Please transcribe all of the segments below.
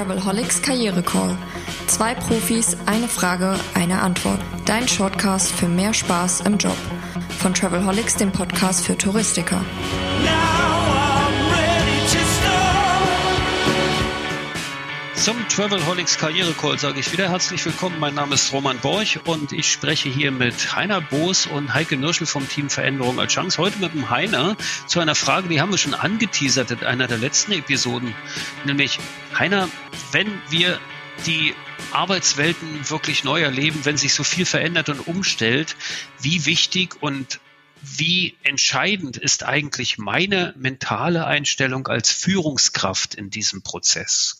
Travelholics Karriere Call. Zwei Profis, eine Frage, eine Antwort. Dein Shortcast für mehr Spaß im Job. Von Travelholics, dem Podcast für Touristiker. Zum Travelholics Karriere Call sage ich wieder herzlich willkommen. Mein Name ist Roman Borch und ich spreche hier mit Heiner Boos und Heike Nürschel vom Team Veränderung als Chance. Heute mit dem Heiner zu einer Frage, die haben wir schon angeteasert in einer der letzten Episoden. Nämlich, Heiner, wenn wir die Arbeitswelten wirklich neu erleben, wenn sich so viel verändert und umstellt, wie wichtig und wie entscheidend ist eigentlich meine mentale Einstellung als Führungskraft in diesem Prozess?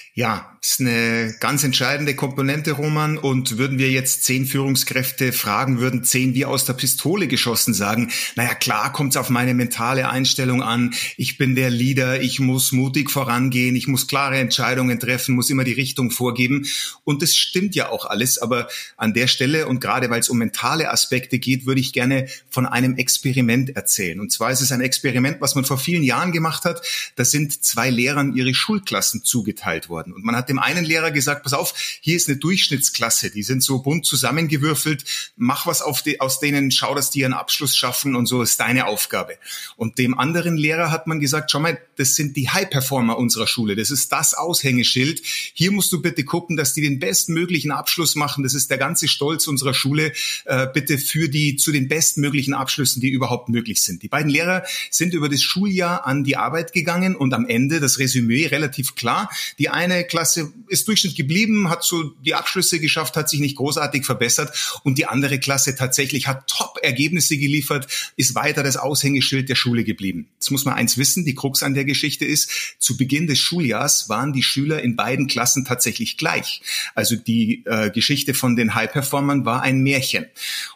Ja, ist eine ganz entscheidende Komponente, Roman. Und würden wir jetzt zehn Führungskräfte fragen, würden zehn wie aus der Pistole geschossen sagen, naja, klar kommt es auf meine mentale Einstellung an. Ich bin der Leader, ich muss mutig vorangehen, ich muss klare Entscheidungen treffen, muss immer die Richtung vorgeben. Und das stimmt ja auch alles. Aber an der Stelle und gerade weil es um mentale Aspekte geht, würde ich gerne von einem Experiment erzählen. Und zwar ist es ein Experiment, was man vor vielen Jahren gemacht hat. Da sind zwei Lehrern ihre Schulklassen zugeteilt worden worden. Und man hat dem einen Lehrer gesagt, pass auf, hier ist eine Durchschnittsklasse, die sind so bunt zusammengewürfelt, mach was die, aus denen, schau, dass die ihren Abschluss schaffen und so ist deine Aufgabe. Und dem anderen Lehrer hat man gesagt, schau mal, das sind die High-Performer unserer Schule, das ist das Aushängeschild. Hier musst du bitte gucken, dass die den bestmöglichen Abschluss machen, das ist der ganze Stolz unserer Schule, äh, bitte für die zu den bestmöglichen Abschlüssen, die überhaupt möglich sind. Die beiden Lehrer sind über das Schuljahr an die Arbeit gegangen und am Ende das Resümee relativ klar. Die eine eine Klasse ist Durchschnitt geblieben, hat so die Abschlüsse geschafft, hat sich nicht großartig verbessert und die andere Klasse tatsächlich hat Top-Ergebnisse geliefert, ist weiter das Aushängeschild der Schule geblieben. Jetzt muss man eins wissen, die Krux an der Geschichte ist, zu Beginn des Schuljahrs waren die Schüler in beiden Klassen tatsächlich gleich. Also die äh, Geschichte von den High-Performern war ein Märchen.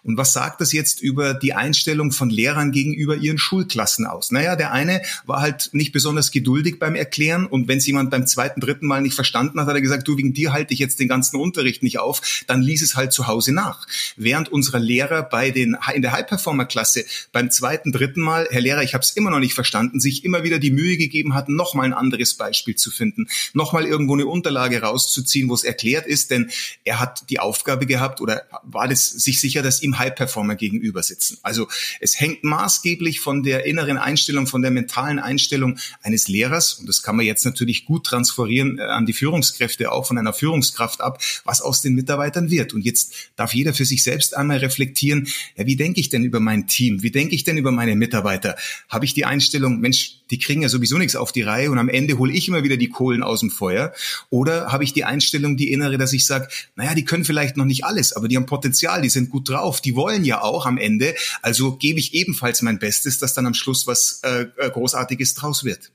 Und was sagt das jetzt über die Einstellung von Lehrern gegenüber ihren Schulklassen aus? Naja, der eine war halt nicht besonders geduldig beim Erklären und wenn es jemand beim zweiten, dritten Mal nicht verstanden hat, hat er gesagt, du, wegen dir halte ich jetzt den ganzen Unterricht nicht auf, dann lies es halt zu Hause nach. Während unsere Lehrer bei den, in der High-Performer-Klasse beim zweiten, dritten Mal, Herr Lehrer, ich habe es immer noch nicht verstanden, sich immer wieder die Mühe gegeben hat, nochmal ein anderes Beispiel zu finden, nochmal irgendwo eine Unterlage rauszuziehen, wo es erklärt ist, denn er hat die Aufgabe gehabt oder war es sich sicher, dass ihm High-Performer gegenüber sitzen. Also es hängt maßgeblich von der inneren Einstellung, von der mentalen Einstellung eines Lehrers, und das kann man jetzt natürlich gut transferieren äh, an die Führungskräfte auch von einer Führungskraft ab, was aus den Mitarbeitern wird. Und jetzt darf jeder für sich selbst einmal reflektieren, ja, wie denke ich denn über mein Team? Wie denke ich denn über meine Mitarbeiter? Habe ich die Einstellung, Mensch, die kriegen ja sowieso nichts auf die Reihe und am Ende hole ich immer wieder die Kohlen aus dem Feuer? Oder habe ich die Einstellung, die innere, dass ich sage, naja, die können vielleicht noch nicht alles, aber die haben Potenzial, die sind gut drauf, die wollen ja auch am Ende. Also gebe ich ebenfalls mein Bestes, dass dann am Schluss was äh, äh Großartiges draus wird.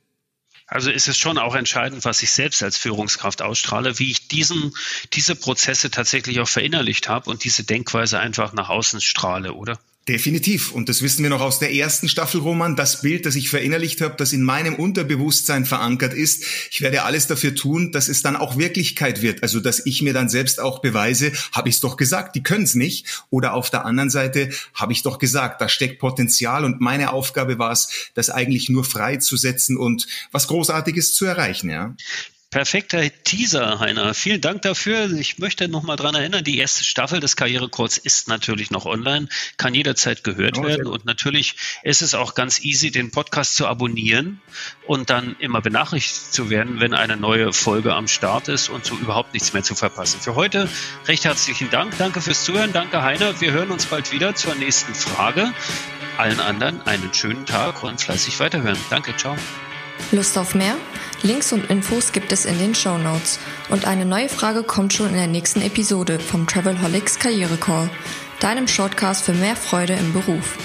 Also ist es schon auch entscheidend, was ich selbst als Führungskraft ausstrahle, wie ich diesen, diese Prozesse tatsächlich auch verinnerlicht habe und diese Denkweise einfach nach außen strahle, oder? Definitiv. Und das wissen wir noch aus der ersten Staffel, Roman. Das Bild, das ich verinnerlicht habe, das in meinem Unterbewusstsein verankert ist. Ich werde alles dafür tun, dass es dann auch Wirklichkeit wird. Also, dass ich mir dann selbst auch beweise, habe ich es doch gesagt, die können es nicht. Oder auf der anderen Seite habe ich doch gesagt, da steckt Potenzial und meine Aufgabe war es, das eigentlich nur freizusetzen und was Großartiges zu erreichen. Ja. Perfekter Teaser, Heiner. Vielen Dank dafür. Ich möchte noch mal dran erinnern, die erste Staffel des Karrierecodes ist natürlich noch online, kann jederzeit gehört okay. werden und natürlich ist es auch ganz easy, den Podcast zu abonnieren und dann immer benachrichtigt zu werden, wenn eine neue Folge am Start ist und so überhaupt nichts mehr zu verpassen. Für heute recht herzlichen Dank. Danke fürs Zuhören. Danke, Heiner. Wir hören uns bald wieder zur nächsten Frage. Allen anderen einen schönen Tag und fleißig weiterhören. Danke. Ciao. Lust auf mehr? Links und Infos gibt es in den Show Notes. Und eine neue Frage kommt schon in der nächsten Episode vom Travelholics Karriere Call, deinem Shortcast für mehr Freude im Beruf.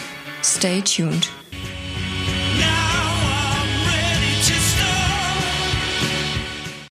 Stay tuned.